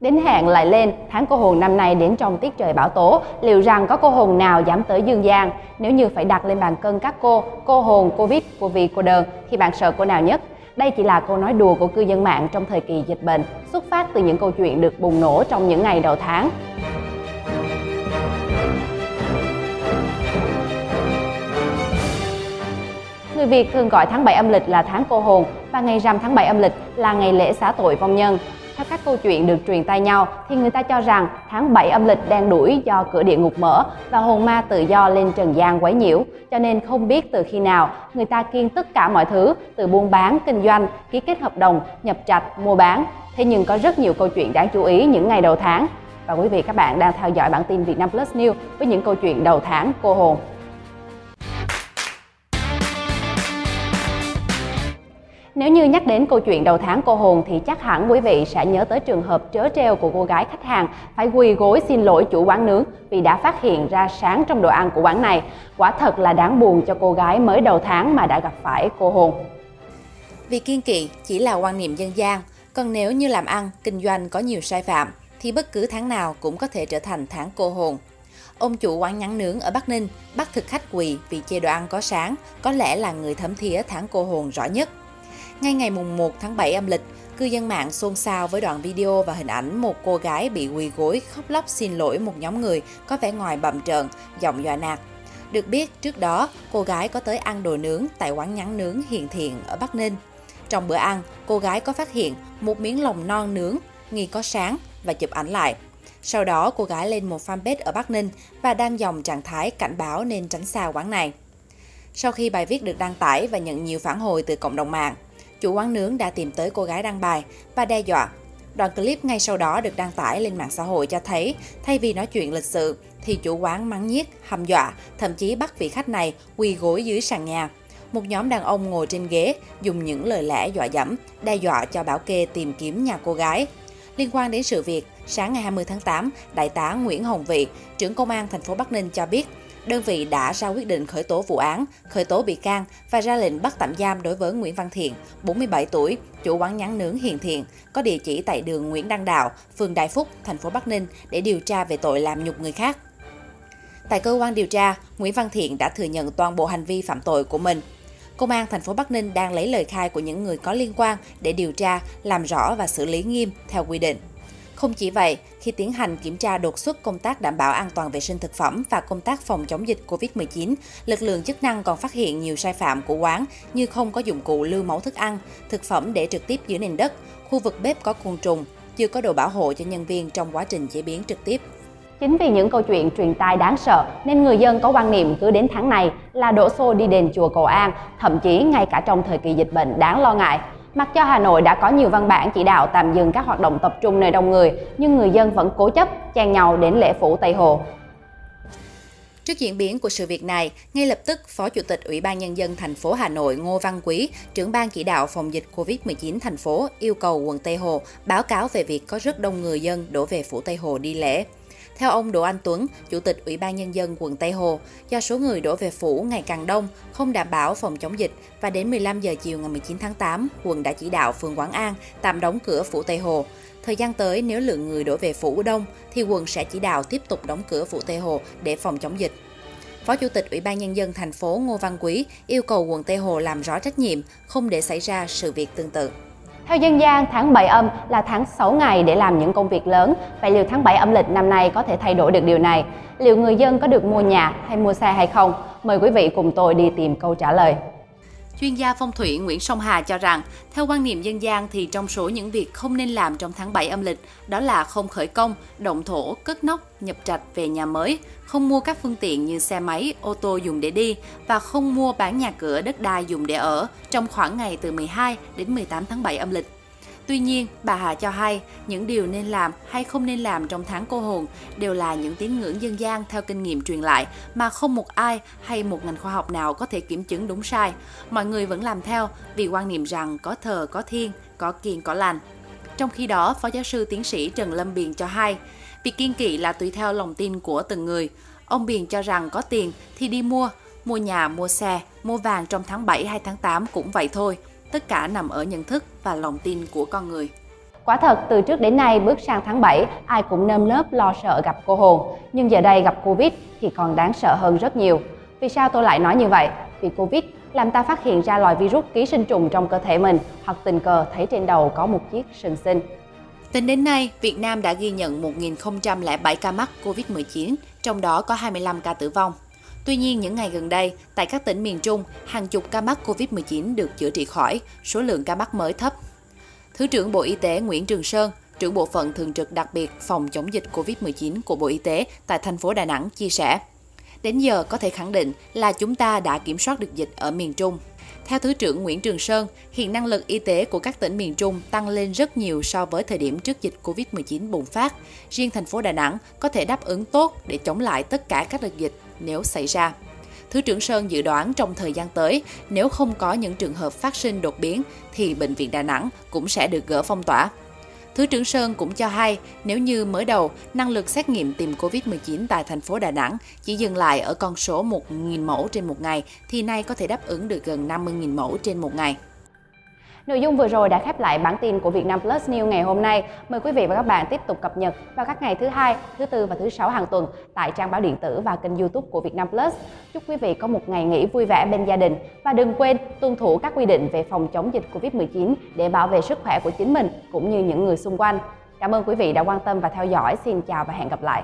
Đến hạn lại lên, tháng cô hồn năm nay đến trong tiết trời bão tố, liệu rằng có cô hồn nào dám tới dương gian? Nếu như phải đặt lên bàn cân các cô, cô hồn, Covid, cô vi cô đơn, thì bạn sợ cô nào nhất? Đây chỉ là câu nói đùa của cư dân mạng trong thời kỳ dịch bệnh, xuất phát từ những câu chuyện được bùng nổ trong những ngày đầu tháng. Người Việt thường gọi tháng 7 âm lịch là tháng cô hồn và ngày rằm tháng 7 âm lịch là ngày lễ xá tội vong nhân. Theo các câu chuyện được truyền tai nhau thì người ta cho rằng tháng 7 âm lịch đang đuổi do cửa địa ngục mở và hồn ma tự do lên trần gian quấy nhiễu, cho nên không biết từ khi nào người ta kiêng tất cả mọi thứ từ buôn bán, kinh doanh, ký kết hợp đồng, nhập trạch, mua bán. Thế nhưng có rất nhiều câu chuyện đáng chú ý những ngày đầu tháng. Và quý vị các bạn đang theo dõi bản tin Việt Nam Plus News với những câu chuyện đầu tháng cô hồn. Nếu như nhắc đến câu chuyện đầu tháng cô hồn thì chắc hẳn quý vị sẽ nhớ tới trường hợp trớ treo của cô gái khách hàng phải quỳ gối xin lỗi chủ quán nướng vì đã phát hiện ra sáng trong đồ ăn của quán này. Quả thật là đáng buồn cho cô gái mới đầu tháng mà đã gặp phải cô hồn. Vì kiên kỵ chỉ là quan niệm dân gian, còn nếu như làm ăn, kinh doanh có nhiều sai phạm thì bất cứ tháng nào cũng có thể trở thành tháng cô hồn. Ông chủ quán nhắn nướng ở Bắc Ninh bắt thực khách quỳ vì chê đồ ăn có sáng, có lẽ là người thấm thía tháng cô hồn rõ nhất. Ngay ngày mùng 1 tháng 7 âm lịch, cư dân mạng xôn xao với đoạn video và hình ảnh một cô gái bị quỳ gối khóc lóc xin lỗi một nhóm người có vẻ ngoài bậm trợn, giọng dọa nạt. Được biết, trước đó, cô gái có tới ăn đồ nướng tại quán nhắn nướng Hiền Thiện ở Bắc Ninh. Trong bữa ăn, cô gái có phát hiện một miếng lòng non nướng, nghi có sáng và chụp ảnh lại. Sau đó, cô gái lên một fanpage ở Bắc Ninh và đăng dòng trạng thái cảnh báo nên tránh xa quán này. Sau khi bài viết được đăng tải và nhận nhiều phản hồi từ cộng đồng mạng, chủ quán nướng đã tìm tới cô gái đăng bài và đe dọa. Đoạn clip ngay sau đó được đăng tải lên mạng xã hội cho thấy, thay vì nói chuyện lịch sự, thì chủ quán mắng nhiếc, hăm dọa, thậm chí bắt vị khách này quỳ gối dưới sàn nhà. Một nhóm đàn ông ngồi trên ghế, dùng những lời lẽ dọa dẫm, đe dọa cho bảo kê tìm kiếm nhà cô gái. Liên quan đến sự việc, sáng ngày 20 tháng 8, Đại tá Nguyễn Hồng Vị, trưởng công an thành phố Bắc Ninh cho biết, đơn vị đã ra quyết định khởi tố vụ án, khởi tố bị can và ra lệnh bắt tạm giam đối với Nguyễn Văn Thiện, 47 tuổi, chủ quán nhắn nướng Hiền Thiện, có địa chỉ tại đường Nguyễn Đăng Đạo, phường Đại Phúc, thành phố Bắc Ninh để điều tra về tội làm nhục người khác. Tại cơ quan điều tra, Nguyễn Văn Thiện đã thừa nhận toàn bộ hành vi phạm tội của mình. Công an thành phố Bắc Ninh đang lấy lời khai của những người có liên quan để điều tra, làm rõ và xử lý nghiêm theo quy định. Không chỉ vậy, khi tiến hành kiểm tra đột xuất công tác đảm bảo an toàn vệ sinh thực phẩm và công tác phòng chống dịch COVID-19, lực lượng chức năng còn phát hiện nhiều sai phạm của quán như không có dụng cụ lưu mẫu thức ăn, thực phẩm để trực tiếp dưới nền đất, khu vực bếp có côn trùng, chưa có đồ bảo hộ cho nhân viên trong quá trình chế biến trực tiếp. Chính vì những câu chuyện truyền tai đáng sợ nên người dân có quan niệm cứ đến tháng này là đổ xô đi đền chùa cầu an, thậm chí ngay cả trong thời kỳ dịch bệnh đáng lo ngại. Mặc cho Hà Nội đã có nhiều văn bản chỉ đạo tạm dừng các hoạt động tập trung nơi đông người, nhưng người dân vẫn cố chấp chen nhau đến lễ phủ Tây Hồ. Trước diễn biến của sự việc này, ngay lập tức Phó Chủ tịch Ủy ban Nhân dân thành phố Hà Nội Ngô Văn Quý, trưởng ban chỉ đạo phòng dịch COVID-19 thành phố yêu cầu quận Tây Hồ báo cáo về việc có rất đông người dân đổ về phủ Tây Hồ đi lễ. Theo ông Đỗ Anh Tuấn, Chủ tịch Ủy ban Nhân dân quận Tây Hồ, do số người đổ về phủ ngày càng đông, không đảm bảo phòng chống dịch và đến 15 giờ chiều ngày 19 tháng 8, quận đã chỉ đạo phường Quảng An tạm đóng cửa phủ Tây Hồ. Thời gian tới, nếu lượng người đổ về phủ đông, thì quận sẽ chỉ đạo tiếp tục đóng cửa phủ Tây Hồ để phòng chống dịch. Phó Chủ tịch Ủy ban Nhân dân thành phố Ngô Văn Quý yêu cầu quận Tây Hồ làm rõ trách nhiệm, không để xảy ra sự việc tương tự. Theo dân gian, tháng 7 âm là tháng 6 ngày để làm những công việc lớn. Vậy liệu tháng 7 âm lịch năm nay có thể thay đổi được điều này? Liệu người dân có được mua nhà hay mua xe hay không? Mời quý vị cùng tôi đi tìm câu trả lời. Chuyên gia phong thủy Nguyễn Song Hà cho rằng, theo quan niệm dân gian thì trong số những việc không nên làm trong tháng 7 âm lịch, đó là không khởi công, động thổ, cất nóc, nhập trạch về nhà mới, không mua các phương tiện như xe máy, ô tô dùng để đi và không mua bán nhà cửa đất đai dùng để ở trong khoảng ngày từ 12 đến 18 tháng 7 âm lịch. Tuy nhiên, bà Hà cho hay những điều nên làm hay không nên làm trong tháng cô hồn đều là những tín ngưỡng dân gian theo kinh nghiệm truyền lại mà không một ai hay một ngành khoa học nào có thể kiểm chứng đúng sai. Mọi người vẫn làm theo vì quan niệm rằng có thờ có thiên, có kiền có lành. Trong khi đó, Phó giáo sư tiến sĩ Trần Lâm Biền cho hay, việc kiên kỵ là tùy theo lòng tin của từng người. Ông Biền cho rằng có tiền thì đi mua, mua nhà, mua xe, mua vàng trong tháng 7 hay tháng 8 cũng vậy thôi. Tất cả nằm ở nhận thức và lòng tin của con người. Quả thật, từ trước đến nay bước sang tháng 7, ai cũng nơm nớp lo sợ gặp cô hồn. Nhưng giờ đây gặp Covid thì còn đáng sợ hơn rất nhiều. Vì sao tôi lại nói như vậy? Vì Covid làm ta phát hiện ra loài virus ký sinh trùng trong cơ thể mình hoặc tình cờ thấy trên đầu có một chiếc sừng sinh. Tính đến nay, Việt Nam đã ghi nhận 1.007 ca mắc COVID-19, trong đó có 25 ca tử vong. Tuy nhiên, những ngày gần đây, tại các tỉnh miền Trung, hàng chục ca mắc COVID-19 được chữa trị khỏi, số lượng ca mắc mới thấp. Thứ trưởng Bộ Y tế Nguyễn Trường Sơn, trưởng bộ phận thường trực đặc biệt phòng chống dịch COVID-19 của Bộ Y tế tại thành phố Đà Nẵng chia sẻ. Đến giờ có thể khẳng định là chúng ta đã kiểm soát được dịch ở miền Trung. Theo Thứ trưởng Nguyễn Trường Sơn, hiện năng lực y tế của các tỉnh miền Trung tăng lên rất nhiều so với thời điểm trước dịch COVID-19 bùng phát. Riêng thành phố Đà Nẵng có thể đáp ứng tốt để chống lại tất cả các đợt dịch nếu xảy ra. Thứ trưởng Sơn dự đoán trong thời gian tới, nếu không có những trường hợp phát sinh đột biến, thì Bệnh viện Đà Nẵng cũng sẽ được gỡ phong tỏa. Thứ trưởng Sơn cũng cho hay, nếu như mới đầu, năng lực xét nghiệm tìm COVID-19 tại thành phố Đà Nẵng chỉ dừng lại ở con số 1.000 mẫu trên một ngày, thì nay có thể đáp ứng được gần 50.000 mẫu trên một ngày. Nội dung vừa rồi đã khép lại bản tin của Vietnam Plus News ngày hôm nay. Mời quý vị và các bạn tiếp tục cập nhật vào các ngày thứ hai, thứ tư và thứ sáu hàng tuần tại trang báo điện tử và kênh YouTube của Vietnam Plus. Chúc quý vị có một ngày nghỉ vui vẻ bên gia đình và đừng quên tuân thủ các quy định về phòng chống dịch Covid-19 để bảo vệ sức khỏe của chính mình cũng như những người xung quanh. Cảm ơn quý vị đã quan tâm và theo dõi. Xin chào và hẹn gặp lại.